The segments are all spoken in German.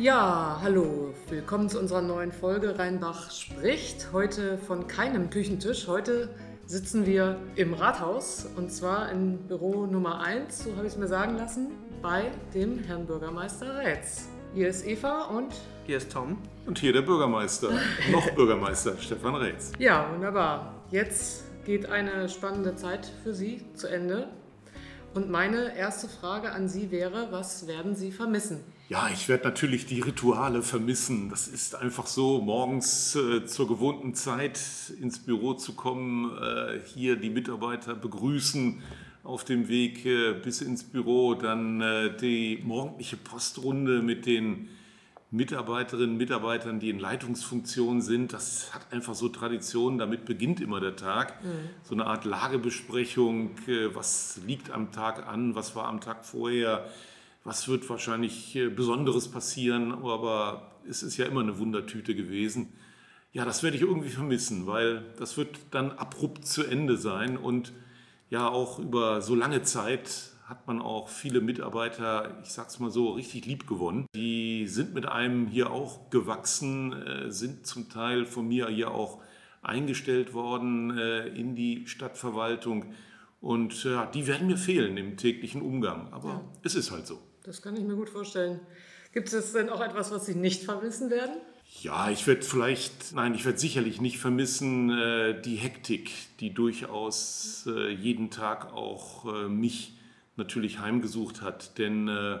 Ja, hallo, willkommen zu unserer neuen Folge Rheinbach spricht. Heute von keinem Küchentisch. Heute sitzen wir im Rathaus und zwar im Büro Nummer 1, so habe ich es mir sagen lassen, bei dem Herrn Bürgermeister Rätz. Hier ist Eva und Hier ist Tom. Und hier der Bürgermeister, noch Bürgermeister, Stefan Reetz. Ja, wunderbar. Jetzt geht eine spannende Zeit für Sie zu Ende. Und meine erste Frage an Sie wäre, was werden Sie vermissen? Ja, ich werde natürlich die Rituale vermissen. Das ist einfach so, morgens äh, zur gewohnten Zeit ins Büro zu kommen, äh, hier die Mitarbeiter begrüßen auf dem Weg äh, bis ins Büro, dann äh, die morgendliche Postrunde mit den Mitarbeiterinnen und Mitarbeitern, die in Leitungsfunktion sind. Das hat einfach so Tradition, damit beginnt immer der Tag. Mhm. So eine Art Lagebesprechung, äh, was liegt am Tag an, was war am Tag vorher, was wird wahrscheinlich äh, Besonderes passieren, aber es ist ja immer eine Wundertüte gewesen. Ja, das werde ich irgendwie vermissen, weil das wird dann abrupt zu Ende sein und ja auch über so lange Zeit hat man auch viele Mitarbeiter, ich sag's mal so, richtig lieb gewonnen. Die sind mit einem hier auch gewachsen, äh, sind zum Teil von mir hier auch eingestellt worden äh, in die Stadtverwaltung. Und ja, die werden mir fehlen im täglichen Umgang. Aber ja. es ist halt so. Das kann ich mir gut vorstellen. Gibt es denn auch etwas, was Sie nicht vermissen werden? Ja, ich werde vielleicht, nein, ich werde sicherlich nicht vermissen äh, die Hektik, die durchaus äh, jeden Tag auch äh, mich natürlich heimgesucht hat. Denn äh,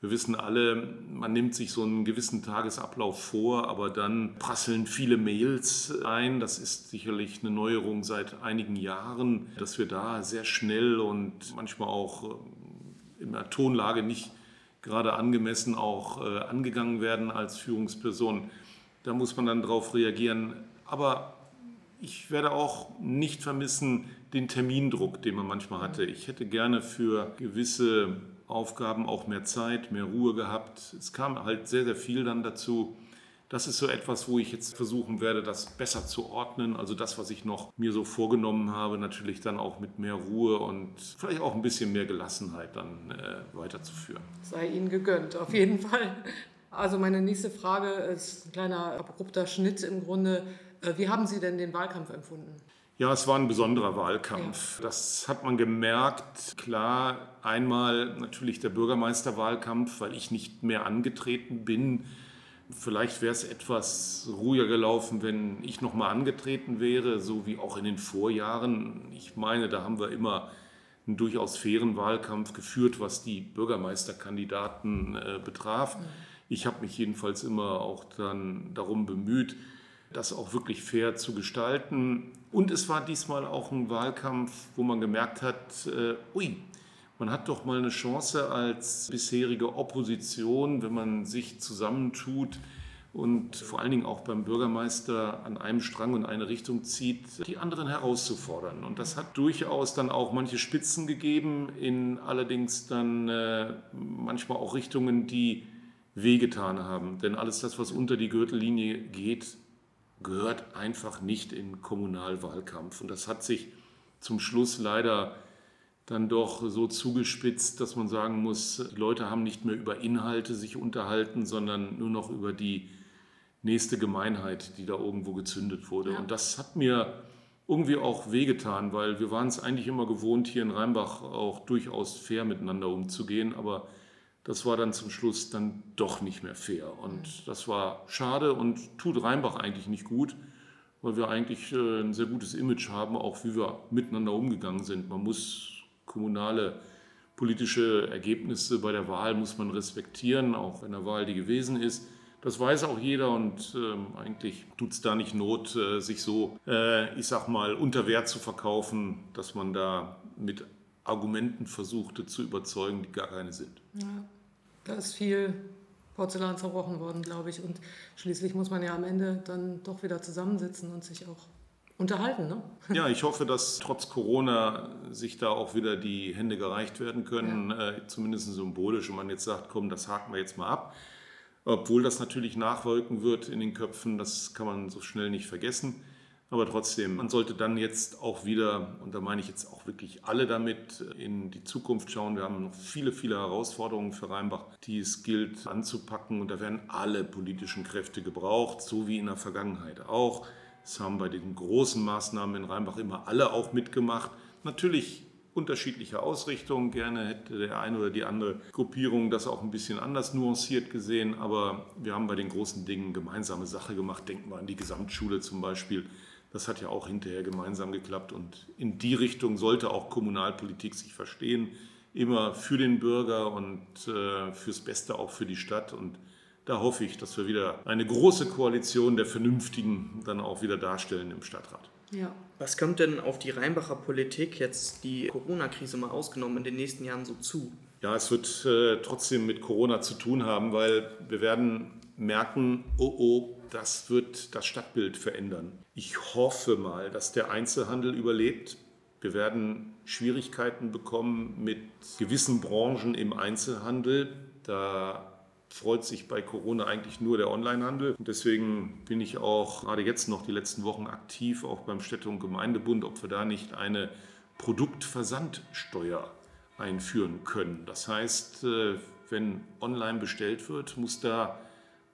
wir wissen alle, man nimmt sich so einen gewissen Tagesablauf vor, aber dann prasseln viele Mails ein. Das ist sicherlich eine Neuerung seit einigen Jahren, dass wir da sehr schnell und manchmal auch äh, in der Tonlage nicht gerade angemessen auch äh, angegangen werden als Führungsperson. Da muss man dann drauf reagieren. Aber ich werde auch nicht vermissen den Termindruck, den man manchmal hatte. Ich hätte gerne für gewisse Aufgaben auch mehr Zeit, mehr Ruhe gehabt. Es kam halt sehr, sehr viel dann dazu. Das ist so etwas, wo ich jetzt versuchen werde, das besser zu ordnen. Also das, was ich noch mir so vorgenommen habe, natürlich dann auch mit mehr Ruhe und vielleicht auch ein bisschen mehr Gelassenheit dann äh, weiterzuführen. Sei Ihnen gegönnt, auf jeden Fall. Also meine nächste Frage ist ein kleiner abrupter Schnitt im Grunde. Äh, wie haben Sie denn den Wahlkampf empfunden? Ja, es war ein besonderer Wahlkampf. Ja. Das hat man gemerkt. Klar, einmal natürlich der Bürgermeisterwahlkampf, weil ich nicht mehr angetreten bin. Vielleicht wäre es etwas ruhiger gelaufen, wenn ich noch mal angetreten wäre, so wie auch in den Vorjahren. Ich meine, da haben wir immer einen durchaus fairen Wahlkampf geführt, was die Bürgermeisterkandidaten äh, betraf. Mhm. Ich habe mich jedenfalls immer auch dann darum bemüht, das auch wirklich fair zu gestalten. Und es war diesmal auch ein Wahlkampf, wo man gemerkt hat, äh, ui, man hat doch mal eine Chance als bisherige Opposition, wenn man sich zusammentut und vor allen Dingen auch beim Bürgermeister an einem Strang und eine Richtung zieht, die anderen herauszufordern. Und das hat durchaus dann auch manche Spitzen gegeben, in allerdings dann äh, manchmal auch Richtungen, die wehgetan haben. Denn alles das, was unter die Gürtellinie geht, gehört einfach nicht in Kommunalwahlkampf. Und das hat sich zum Schluss leider dann doch so zugespitzt, dass man sagen muss, die Leute haben nicht mehr über Inhalte sich unterhalten, sondern nur noch über die nächste Gemeinheit, die da irgendwo gezündet wurde. Ja. Und das hat mir irgendwie auch wehgetan, weil wir waren es eigentlich immer gewohnt, hier in Rheinbach auch durchaus fair miteinander umzugehen, aber das war dann zum Schluss dann doch nicht mehr fair. Und das war schade und tut Rheinbach eigentlich nicht gut, weil wir eigentlich äh, ein sehr gutes Image haben, auch wie wir miteinander umgegangen sind. Man muss kommunale politische Ergebnisse bei der Wahl muss man respektieren, auch wenn der Wahl die gewesen ist. Das weiß auch jeder und ähm, eigentlich tut es da nicht Not, äh, sich so, äh, ich sag mal, unter Wert zu verkaufen, dass man da mit Argumenten versuchte zu überzeugen, die gar keine sind. Ja, da ist viel Porzellan zerbrochen worden, glaube ich. Und schließlich muss man ja am Ende dann doch wieder zusammensitzen und sich auch unterhalten. Ne? Ja, ich hoffe, dass trotz Corona sich da auch wieder die Hände gereicht werden können, ja. äh, zumindest symbolisch, und man jetzt sagt, komm, das haken wir jetzt mal ab. Obwohl das natürlich nachwirken wird in den Köpfen, das kann man so schnell nicht vergessen. Aber trotzdem, man sollte dann jetzt auch wieder, und da meine ich jetzt auch wirklich alle damit, in die Zukunft schauen. Wir haben noch viele, viele Herausforderungen für Rheinbach, die es gilt anzupacken. Und da werden alle politischen Kräfte gebraucht, so wie in der Vergangenheit auch. Es haben bei den großen Maßnahmen in Rheinbach immer alle auch mitgemacht. Natürlich unterschiedliche Ausrichtungen. Gerne hätte der eine oder die andere Gruppierung das auch ein bisschen anders nuanciert gesehen. Aber wir haben bei den großen Dingen gemeinsame Sache gemacht. Denken wir an die Gesamtschule zum Beispiel. Das hat ja auch hinterher gemeinsam geklappt und in die Richtung sollte auch Kommunalpolitik sich verstehen. Immer für den Bürger und äh, fürs Beste auch für die Stadt. Und da hoffe ich, dass wir wieder eine große Koalition der Vernünftigen dann auch wieder darstellen im Stadtrat. Ja. Was kommt denn auf die Rheinbacher Politik jetzt die Corona-Krise mal ausgenommen in den nächsten Jahren so zu? Ja, es wird äh, trotzdem mit Corona zu tun haben, weil wir werden merken, oh oh, das wird das Stadtbild verändern. Ich hoffe mal, dass der Einzelhandel überlebt. Wir werden Schwierigkeiten bekommen mit gewissen Branchen im Einzelhandel. Da freut sich bei Corona eigentlich nur der Onlinehandel. Und deswegen bin ich auch gerade jetzt noch die letzten Wochen aktiv, auch beim Städte- und Gemeindebund, ob wir da nicht eine Produktversandsteuer einführen können. Das heißt, äh, wenn online bestellt wird, muss da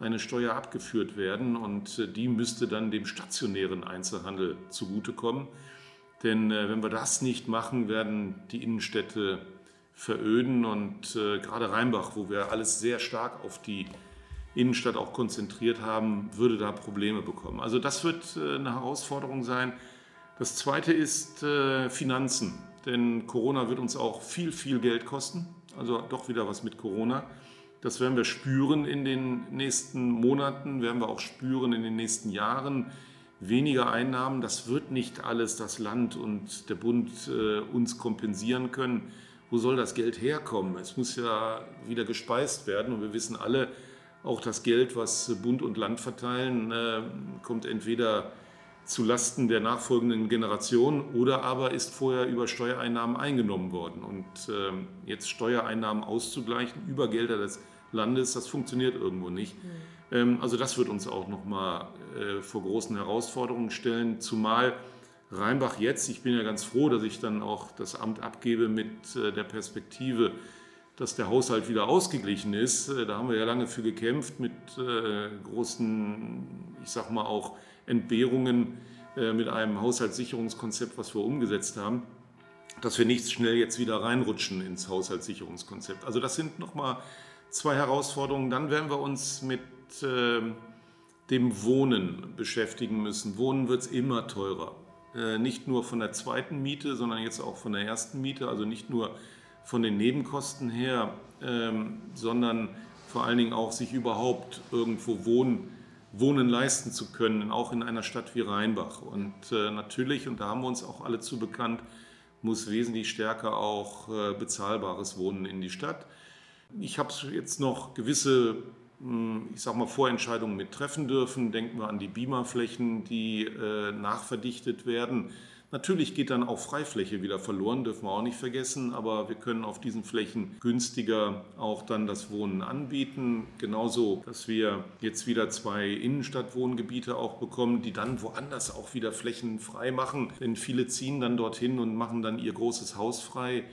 eine Steuer abgeführt werden und äh, die müsste dann dem stationären Einzelhandel zugutekommen. Denn äh, wenn wir das nicht machen, werden die Innenstädte veröden und äh, gerade Rheinbach, wo wir alles sehr stark auf die Innenstadt auch konzentriert haben, würde da Probleme bekommen. Also das wird eine Herausforderung sein. Das Zweite ist Finanzen, denn Corona wird uns auch viel, viel Geld kosten. Also doch wieder was mit Corona. Das werden wir spüren in den nächsten Monaten, werden wir auch spüren in den nächsten Jahren. Weniger Einnahmen, das wird nicht alles das Land und der Bund äh, uns kompensieren können. Wo soll das Geld herkommen? Es muss ja wieder gespeist werden und wir wissen alle, auch das Geld, was Bund und Land verteilen, äh, kommt entweder zu Lasten der nachfolgenden Generation oder aber ist vorher über Steuereinnahmen eingenommen worden. Und äh, jetzt Steuereinnahmen auszugleichen über Gelder des Landes, das funktioniert irgendwo nicht. Mhm. Ähm, also das wird uns auch nochmal äh, vor großen Herausforderungen stellen, zumal Rheinbach jetzt, ich bin ja ganz froh, dass ich dann auch das Amt abgebe mit äh, der Perspektive, dass der Haushalt wieder ausgeglichen ist. Äh, da haben wir ja lange für gekämpft mit äh, großen, ich sag mal auch Entbehrungen äh, mit einem Haushaltssicherungskonzept, was wir umgesetzt haben, dass wir nicht schnell jetzt wieder reinrutschen ins Haushaltssicherungskonzept. Also das sind nochmal zwei Herausforderungen. Dann werden wir uns mit äh, dem Wohnen beschäftigen müssen. Wohnen wird es immer teurer. Äh, nicht nur von der zweiten Miete, sondern jetzt auch von der ersten Miete. Also nicht nur von den Nebenkosten her, ähm, sondern vor allen Dingen auch sich überhaupt irgendwo wohnen, wohnen leisten zu können, auch in einer Stadt wie Rheinbach. Und äh, natürlich, und da haben wir uns auch alle zu bekannt, muss wesentlich stärker auch äh, bezahlbares Wohnen in die Stadt. Ich habe jetzt noch gewisse, hm, ich sag mal, Vorentscheidungen mit treffen dürfen. Denken wir an die Beamerflächen, die äh, nachverdichtet werden. Natürlich geht dann auch Freifläche wieder verloren, dürfen wir auch nicht vergessen, aber wir können auf diesen Flächen günstiger auch dann das Wohnen anbieten. Genauso, dass wir jetzt wieder zwei Innenstadtwohngebiete auch bekommen, die dann woanders auch wieder Flächen frei machen. Denn viele ziehen dann dorthin und machen dann ihr großes Haus frei.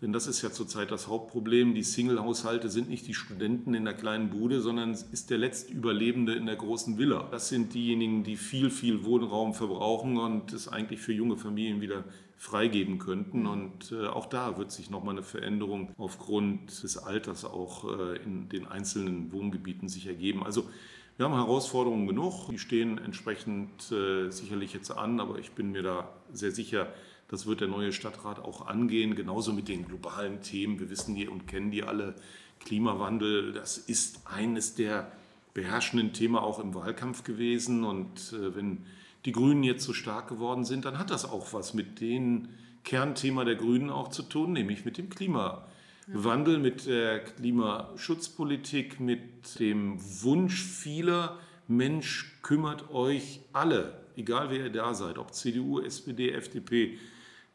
Denn das ist ja zurzeit das Hauptproblem. Die Single-Haushalte sind nicht die Studenten in der kleinen Bude, sondern ist der Letztüberlebende in der großen Villa. Das sind diejenigen, die viel, viel Wohnraum verbrauchen und es eigentlich für junge Familien wieder freigeben könnten. Und äh, auch da wird sich nochmal eine Veränderung aufgrund des Alters auch äh, in den einzelnen Wohngebieten sich ergeben. Also wir haben Herausforderungen genug, die stehen entsprechend äh, sicherlich jetzt an, aber ich bin mir da sehr sicher, das wird der neue Stadtrat auch angehen, genauso mit den globalen Themen. Wir wissen die und kennen die alle. Klimawandel, das ist eines der beherrschenden Themen auch im Wahlkampf gewesen. Und äh, wenn die Grünen jetzt so stark geworden sind, dann hat das auch was mit dem Kernthema der Grünen auch zu tun, nämlich mit dem Klimawandel, mit der Klimaschutzpolitik, mit dem Wunsch vieler, Mensch, kümmert euch alle, egal wer ihr da seid, ob CDU, SPD, FDP,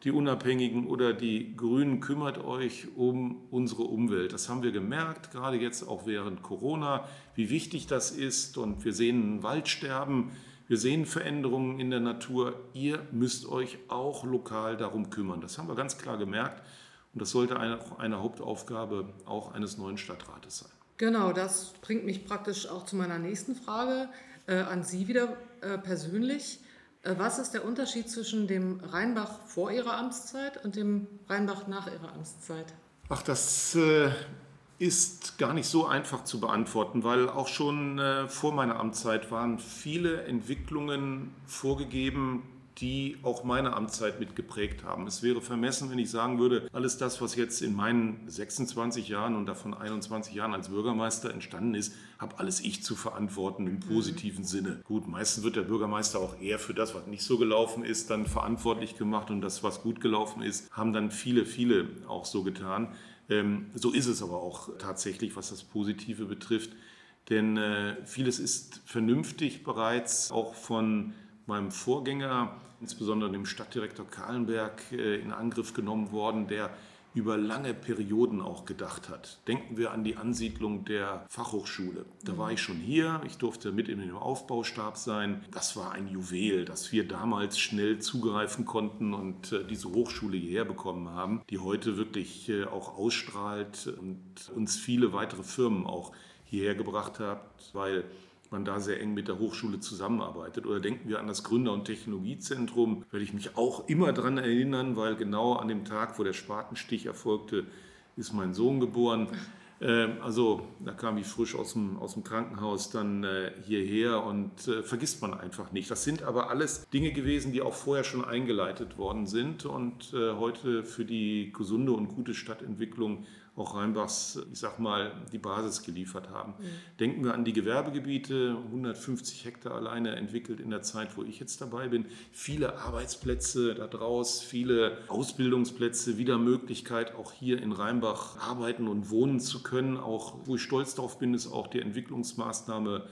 die Unabhängigen oder die Grünen, kümmert euch um unsere Umwelt. Das haben wir gemerkt, gerade jetzt auch während Corona, wie wichtig das ist. Und wir sehen Waldsterben. Wir sehen Veränderungen in der Natur. Ihr müsst euch auch lokal darum kümmern. Das haben wir ganz klar gemerkt. Und das sollte eine, eine Hauptaufgabe auch eines neuen Stadtrates sein. Genau, das bringt mich praktisch auch zu meiner nächsten Frage äh, an Sie wieder äh, persönlich. Äh, was ist der Unterschied zwischen dem Rheinbach vor Ihrer Amtszeit und dem Rheinbach nach Ihrer Amtszeit? Ach, das äh, ist gar nicht so einfach zu beantworten, weil auch schon äh, vor meiner Amtszeit waren viele Entwicklungen vorgegeben, die auch meine Amtszeit mitgeprägt haben. Es wäre vermessen, wenn ich sagen würde, alles das, was jetzt in meinen 26 Jahren und davon 21 Jahren als Bürgermeister entstanden ist, habe alles ich zu verantworten im positiven mhm. Sinne. Gut, meistens wird der Bürgermeister auch eher für das, was nicht so gelaufen ist, dann verantwortlich gemacht und das, was gut gelaufen ist, haben dann viele, viele auch so getan. Ähm, so ist es aber auch tatsächlich, was das Positive betrifft. Denn äh, vieles ist vernünftig bereits auch von meinem Vorgänger, insbesondere dem Stadtdirektor Kahlenberg, äh, in Angriff genommen worden, der über lange Perioden auch gedacht hat. Denken wir an die Ansiedlung der Fachhochschule. Da war ich schon hier, ich durfte mit in dem Aufbaustab sein. Das war ein Juwel, dass wir damals schnell zugreifen konnten und äh, diese Hochschule hierher bekommen haben, die heute wirklich äh, auch ausstrahlt und uns viele weitere Firmen auch hierher gebracht hat, weil man da sehr eng mit der Hochschule zusammenarbeitet. Oder denken wir an das Gründer- und Technologiezentrum, werde ich mich auch immer daran erinnern, weil genau an dem Tag, wo der Spatenstich erfolgte, ist mein Sohn geboren. Ähm, also da kam ich frisch aus dem, aus dem Krankenhaus dann äh, hierher und äh, vergisst man einfach nicht. Das sind aber alles Dinge gewesen, die auch vorher schon eingeleitet worden sind und äh, heute für die gesunde und gute Stadtentwicklung auch Rheinbachs, ich sag mal, die Basis geliefert haben. Mhm. Denken wir an die Gewerbegebiete, 150 Hektar alleine entwickelt in der Zeit, wo ich jetzt dabei bin. Viele Arbeitsplätze da draußen, viele Ausbildungsplätze, wieder Möglichkeit, auch hier in Rheinbach arbeiten und wohnen zu können. Auch, wo ich stolz darauf bin, ist auch die Entwicklungsmaßnahme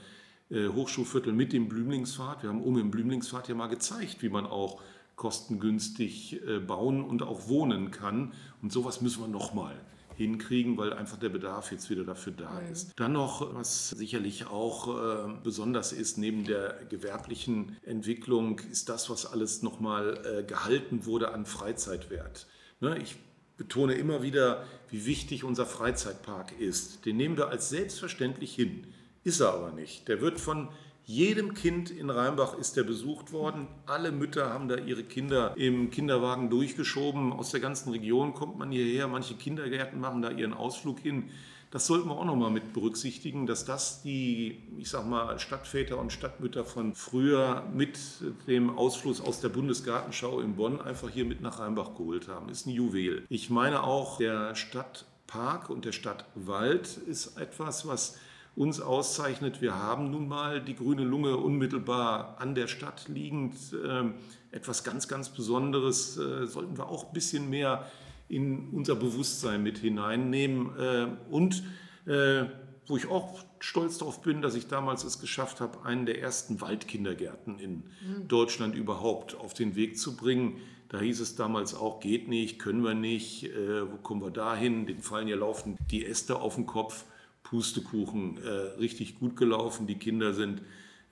äh, Hochschulviertel mit dem Blümlingspfad. Wir haben um im Blümlingspfad ja mal gezeigt, wie man auch kostengünstig äh, bauen und auch wohnen kann. Und sowas müssen wir nochmal hinkriegen, weil einfach der Bedarf jetzt wieder dafür da ist. Dann noch, was sicherlich auch äh, besonders ist, neben der gewerblichen Entwicklung, ist das, was alles nochmal äh, gehalten wurde an Freizeitwert. Ne, ich betone immer wieder, wie wichtig unser Freizeitpark ist. Den nehmen wir als selbstverständlich hin. Ist er aber nicht. Der wird von jedem Kind in Rheinbach ist er besucht worden. Alle Mütter haben da ihre Kinder im Kinderwagen durchgeschoben. Aus der ganzen Region kommt man hierher. Manche Kindergärten machen da ihren Ausflug hin. Das sollten wir auch nochmal mit berücksichtigen, dass das die, ich sag mal, Stadtväter und Stadtmütter von früher mit dem Ausfluss aus der Bundesgartenschau in Bonn einfach hier mit nach Rheinbach geholt haben. Ist ein Juwel. Ich meine auch, der Stadtpark und der Stadtwald ist etwas, was uns auszeichnet. Wir haben nun mal die grüne Lunge unmittelbar an der Stadt liegend. Ähm, etwas ganz, ganz Besonderes äh, sollten wir auch ein bisschen mehr in unser Bewusstsein mit hineinnehmen. Äh, und äh, wo ich auch stolz darauf bin, dass ich damals es geschafft habe, einen der ersten Waldkindergärten in mhm. Deutschland überhaupt auf den Weg zu bringen. Da hieß es damals auch, geht nicht, können wir nicht, äh, wo kommen wir da hin? Den fallen ja laufend die Äste auf den Kopf. Pustekuchen äh, richtig gut gelaufen. Die Kinder sind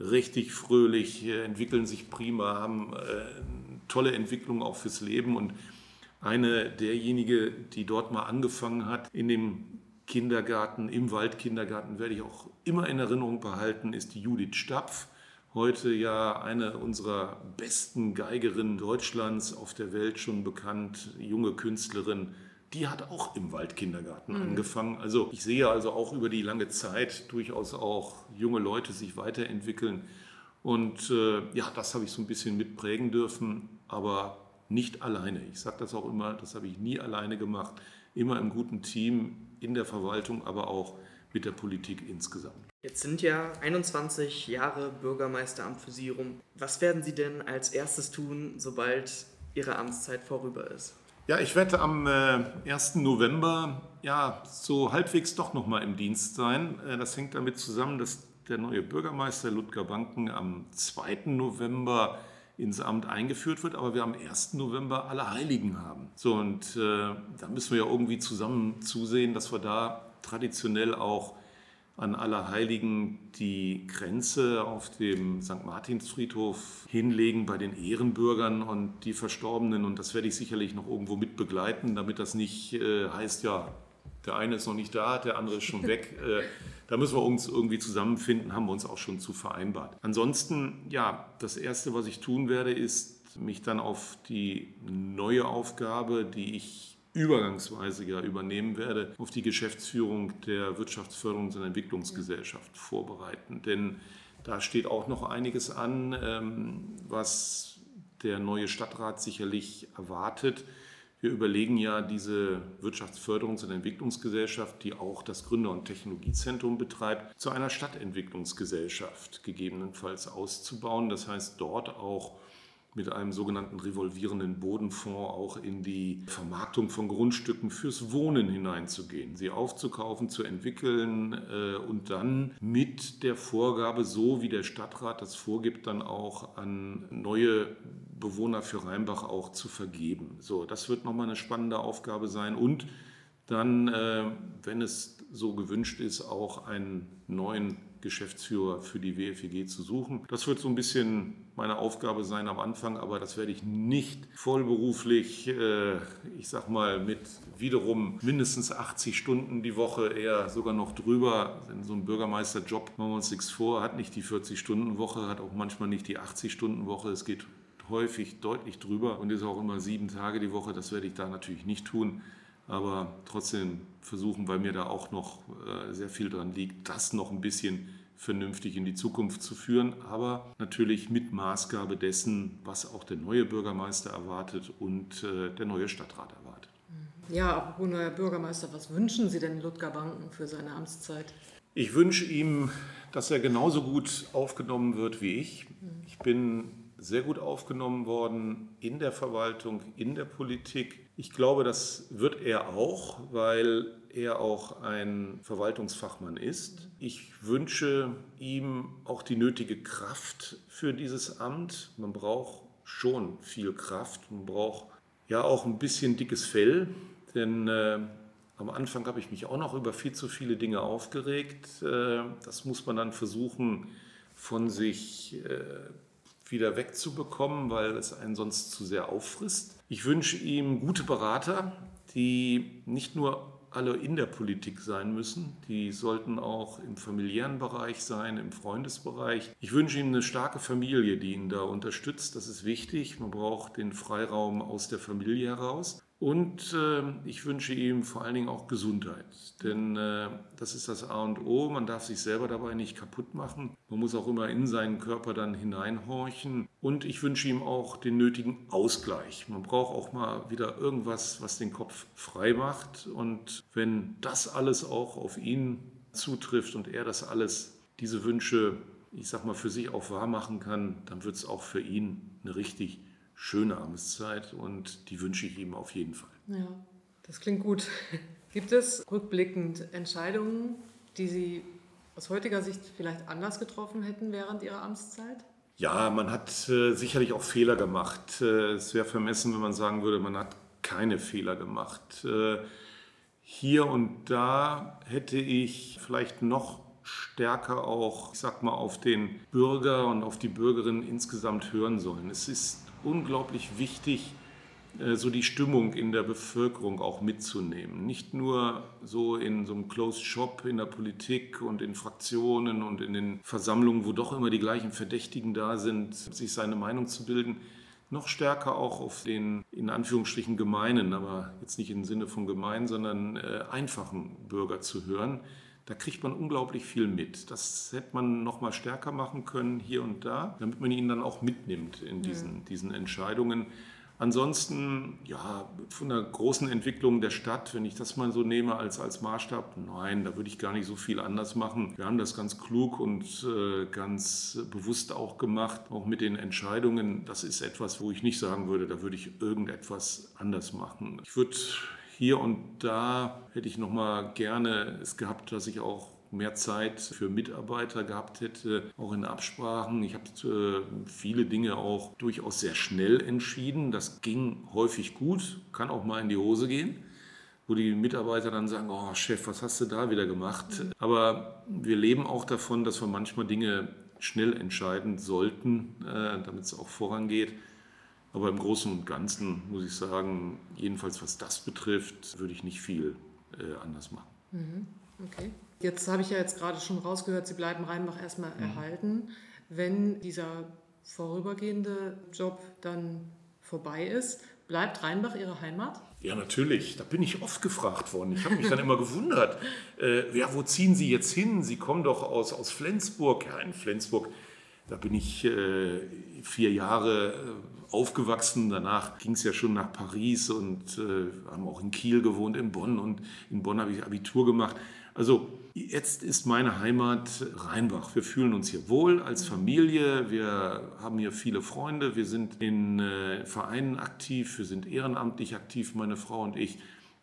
richtig fröhlich, äh, entwickeln sich prima, haben äh, tolle Entwicklung auch fürs Leben. Und eine derjenige, die dort mal angefangen hat, in dem Kindergarten, im Waldkindergarten, werde ich auch immer in Erinnerung behalten, ist die Judith Stapf. Heute ja eine unserer besten Geigerinnen Deutschlands, auf der Welt schon bekannt, junge Künstlerin, die hat auch im Waldkindergarten mhm. angefangen. Also ich sehe also auch über die lange Zeit durchaus auch junge Leute sich weiterentwickeln. Und äh, ja, das habe ich so ein bisschen mitprägen dürfen, aber nicht alleine. Ich sage das auch immer, das habe ich nie alleine gemacht. Immer im guten Team, in der Verwaltung, aber auch mit der Politik insgesamt. Jetzt sind ja 21 Jahre Bürgermeisteramt für Sie rum. Was werden Sie denn als erstes tun, sobald Ihre Amtszeit vorüber ist? Ja, ich werde am äh, 1. November ja so halbwegs doch noch mal im Dienst sein. Äh, das hängt damit zusammen, dass der neue Bürgermeister Ludger Banken am 2. November ins Amt eingeführt wird, aber wir am 1. November alle Heiligen haben. So, und äh, da müssen wir ja irgendwie zusammen zusehen, dass wir da traditionell auch an Allerheiligen die Grenze auf dem St. Martinsfriedhof hinlegen bei den Ehrenbürgern und die Verstorbenen. Und das werde ich sicherlich noch irgendwo mit begleiten, damit das nicht äh, heißt, ja, der eine ist noch nicht da, der andere ist schon weg. Äh, da müssen wir uns irgendwie zusammenfinden, haben wir uns auch schon zu vereinbart. Ansonsten, ja, das Erste, was ich tun werde, ist mich dann auf die neue Aufgabe, die ich übergangsweise ja übernehmen werde, auf die Geschäftsführung der Wirtschaftsförderungs- und Entwicklungsgesellschaft vorbereiten. Denn da steht auch noch einiges an, ähm, was der neue Stadtrat sicherlich erwartet. Wir überlegen ja, diese Wirtschaftsförderungs- und Entwicklungsgesellschaft, die auch das Gründer- und Technologiezentrum betreibt, zu einer Stadtentwicklungsgesellschaft gegebenenfalls auszubauen. Das heißt, dort auch mit einem sogenannten revolvierenden Bodenfonds auch in die Vermarktung von Grundstücken fürs Wohnen hineinzugehen, sie aufzukaufen, zu entwickeln äh, und dann mit der Vorgabe, so wie der Stadtrat das vorgibt, dann auch an neue Bewohner für Rheinbach auch zu vergeben. So, das wird nochmal eine spannende Aufgabe sein und dann, äh, wenn es so gewünscht ist, auch einen neuen Geschäftsführer für die WFEG zu suchen. Das wird so ein bisschen meine Aufgabe sein am Anfang, aber das werde ich nicht vollberuflich, äh, ich sag mal, mit wiederum mindestens 80 Stunden die Woche, eher sogar noch drüber. Denn so ein Bürgermeisterjob, machen wir uns nichts vor, hat nicht die 40-Stunden-Woche, hat auch manchmal nicht die 80-Stunden-Woche. Es geht häufig deutlich drüber und ist auch immer sieben Tage die Woche. Das werde ich da natürlich nicht tun aber trotzdem versuchen, weil mir da auch noch äh, sehr viel dran liegt, das noch ein bisschen vernünftig in die Zukunft zu führen, aber natürlich mit Maßgabe dessen, was auch der neue Bürgermeister erwartet und äh, der neue Stadtrat erwartet. Ja, apropos neuer Bürgermeister, was wünschen Sie denn Ludger Banken für seine Amtszeit? Ich wünsche ihm, dass er genauso gut aufgenommen wird wie ich. Ich bin sehr gut aufgenommen worden in der Verwaltung, in der Politik. Ich glaube, das wird er auch, weil er auch ein Verwaltungsfachmann ist. Ich wünsche ihm auch die nötige Kraft für dieses Amt. Man braucht schon viel Kraft. Man braucht ja auch ein bisschen dickes Fell, denn äh, am Anfang habe ich mich auch noch über viel zu viele Dinge aufgeregt. Äh, das muss man dann versuchen, von sich äh, wieder wegzubekommen, weil es einen sonst zu sehr auffrisst. Ich wünsche ihm gute Berater, die nicht nur alle in der Politik sein müssen. Die sollten auch im familiären Bereich sein, im Freundesbereich. Ich wünsche ihm eine starke Familie, die ihn da unterstützt. Das ist wichtig. Man braucht den Freiraum aus der Familie heraus. Und äh, ich wünsche ihm vor allen Dingen auch Gesundheit, denn äh, das ist das A und O. Man darf sich selber dabei nicht kaputt machen. Man muss auch immer in seinen Körper dann hineinhorchen. Und ich wünsche ihm auch den nötigen Ausgleich. Man braucht auch mal wieder irgendwas, was den Kopf frei macht. Und wenn das alles auch auf ihn zutrifft und er das alles, diese Wünsche, ich sag mal, für sich auch wahr machen kann, dann wird es auch für ihn eine richtig schöne Amtszeit und die wünsche ich ihm auf jeden Fall. Ja, das klingt gut. Gibt es rückblickend Entscheidungen, die Sie aus heutiger Sicht vielleicht anders getroffen hätten während Ihrer Amtszeit? Ja, man hat äh, sicherlich auch Fehler gemacht. Äh, es wäre vermessen, wenn man sagen würde, man hat keine Fehler gemacht. Äh, hier und da hätte ich vielleicht noch stärker auch, ich sag mal, auf den Bürger und auf die Bürgerin insgesamt hören sollen. Es ist unglaublich wichtig, äh, so die Stimmung in der Bevölkerung auch mitzunehmen. Nicht nur so in so einem Closed Shop in der Politik und in Fraktionen und in den Versammlungen, wo doch immer die gleichen Verdächtigen da sind, sich seine Meinung zu bilden, noch stärker auch auf den in Anführungsstrichen gemeinen, aber jetzt nicht im Sinne von gemein, sondern äh, einfachen Bürger zu hören da kriegt man unglaublich viel mit. Das hätte man noch mal stärker machen können hier und da, damit man ihn dann auch mitnimmt in diesen, ja. diesen Entscheidungen. Ansonsten, ja, von der großen Entwicklung der Stadt, wenn ich das mal so nehme als, als Maßstab, nein, da würde ich gar nicht so viel anders machen. Wir haben das ganz klug und äh, ganz bewusst auch gemacht, auch mit den Entscheidungen. Das ist etwas, wo ich nicht sagen würde, da würde ich irgendetwas anders machen. Ich würde hier und da hätte ich noch mal gerne es gehabt, dass ich auch mehr Zeit für Mitarbeiter gehabt hätte, auch in Absprachen. Ich habe äh, viele Dinge auch durchaus sehr schnell entschieden. Das ging häufig gut, kann auch mal in die Hose gehen, wo die Mitarbeiter dann sagen, oh Chef, was hast du da wieder gemacht? Aber wir leben auch davon, dass wir manchmal Dinge schnell entscheiden sollten, äh, damit es auch vorangeht. Aber im Großen und Ganzen muss ich sagen, jedenfalls was das betrifft, würde ich nicht viel äh, anders machen. Mhm. Okay. Jetzt habe ich ja jetzt gerade schon rausgehört, Sie bleiben Rheinbach erstmal mhm. erhalten. Wenn dieser vorübergehende Job dann vorbei ist, bleibt Rheinbach Ihre Heimat? Ja, natürlich. Da bin ich oft gefragt worden. Ich habe mich dann immer gewundert, äh, ja, wo ziehen Sie jetzt hin? Sie kommen doch aus, aus Flensburg. Ja, in Flensburg, da bin ich äh, vier Jahre äh, aufgewachsen. Danach ging es ja schon nach Paris und äh, haben auch in Kiel gewohnt, in Bonn. Und in Bonn habe ich Abitur gemacht. Also jetzt ist meine Heimat Rheinbach. Wir fühlen uns hier wohl als Familie. Wir haben hier viele Freunde. Wir sind in Vereinen aktiv. Wir sind ehrenamtlich aktiv, meine Frau und ich.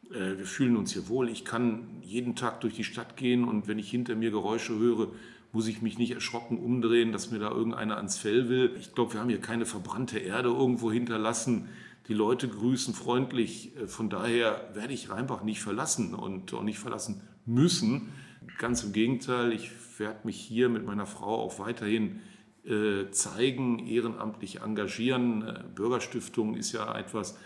Wir fühlen uns hier wohl. Ich kann jeden Tag durch die Stadt gehen und wenn ich hinter mir Geräusche höre, muss ich mich nicht erschrocken umdrehen, dass mir da irgendeiner ans Fell will. Ich glaube, wir haben hier keine verbrannte Erde irgendwo hinterlassen. Die Leute grüßen freundlich. Äh, von daher werde ich Rheinbach nicht verlassen und auch nicht verlassen müssen. Ganz im Gegenteil, ich werde mich hier mit meiner Frau auch weiterhin äh, zeigen, ehrenamtlich engagieren. Äh, Bürgerstiftung ist ja etwas,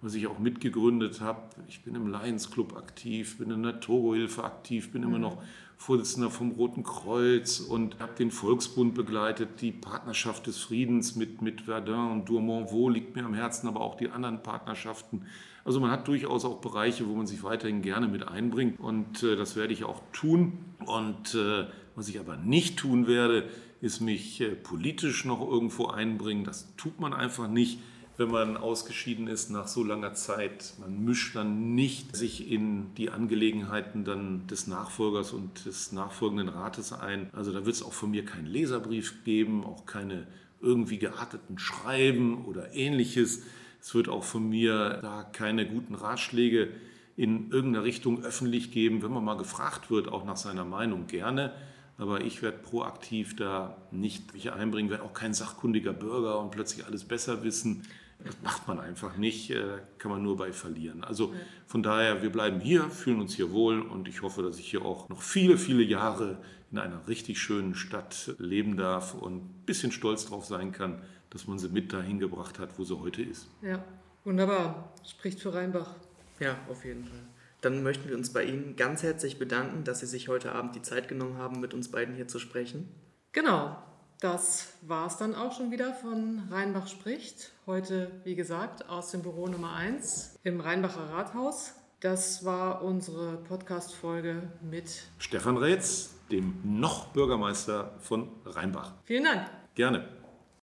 was ich auch mitgegründet habe. Ich bin im Lions Club aktiv, bin in der Togo-Hilfe aktiv, bin mhm. immer noch Vorsitzender vom Roten Kreuz und habe den Volksbund begleitet. Die Partnerschaft des Friedens mit, mit Verdun und Dourmont-Vaux liegt mir am Herzen, aber auch die anderen Partnerschaften. Also man hat durchaus auch Bereiche, wo man sich weiterhin gerne mit einbringt und äh, das werde ich auch tun. Und äh, was ich aber nicht tun werde, ist mich äh, politisch noch irgendwo einbringen. Das tut man einfach nicht wenn man ausgeschieden ist nach so langer Zeit. Man mischt dann nicht sich in die Angelegenheiten dann des Nachfolgers und des nachfolgenden Rates ein. Also da wird es auch von mir keinen Leserbrief geben, auch keine irgendwie gearteten Schreiben oder ähnliches. Es wird auch von mir da keine guten Ratschläge in irgendeiner Richtung öffentlich geben. Wenn man mal gefragt wird, auch nach seiner Meinung gerne. Aber ich werde proaktiv da nicht mich einbringen, werde auch kein sachkundiger Bürger und plötzlich alles besser wissen. Das macht man einfach nicht, äh, kann man nur bei verlieren. Also von daher, wir bleiben hier, fühlen uns hier wohl und ich hoffe, dass ich hier auch noch viele, viele Jahre in einer richtig schönen Stadt leben darf und ein bisschen stolz drauf sein kann, dass man sie mit dahin gebracht hat, wo sie heute ist. Ja, wunderbar. Spricht für Rheinbach. Ja, auf jeden Fall. Dann möchten wir uns bei Ihnen ganz herzlich bedanken, dass Sie sich heute Abend die Zeit genommen haben, mit uns beiden hier zu sprechen. Genau, das war es dann auch schon wieder von Rheinbach spricht. Heute, wie gesagt, aus dem Büro Nummer 1 im Rheinbacher Rathaus. Das war unsere Podcast-Folge mit Stefan Rätz, dem noch Bürgermeister von Rheinbach. Vielen Dank. Gerne.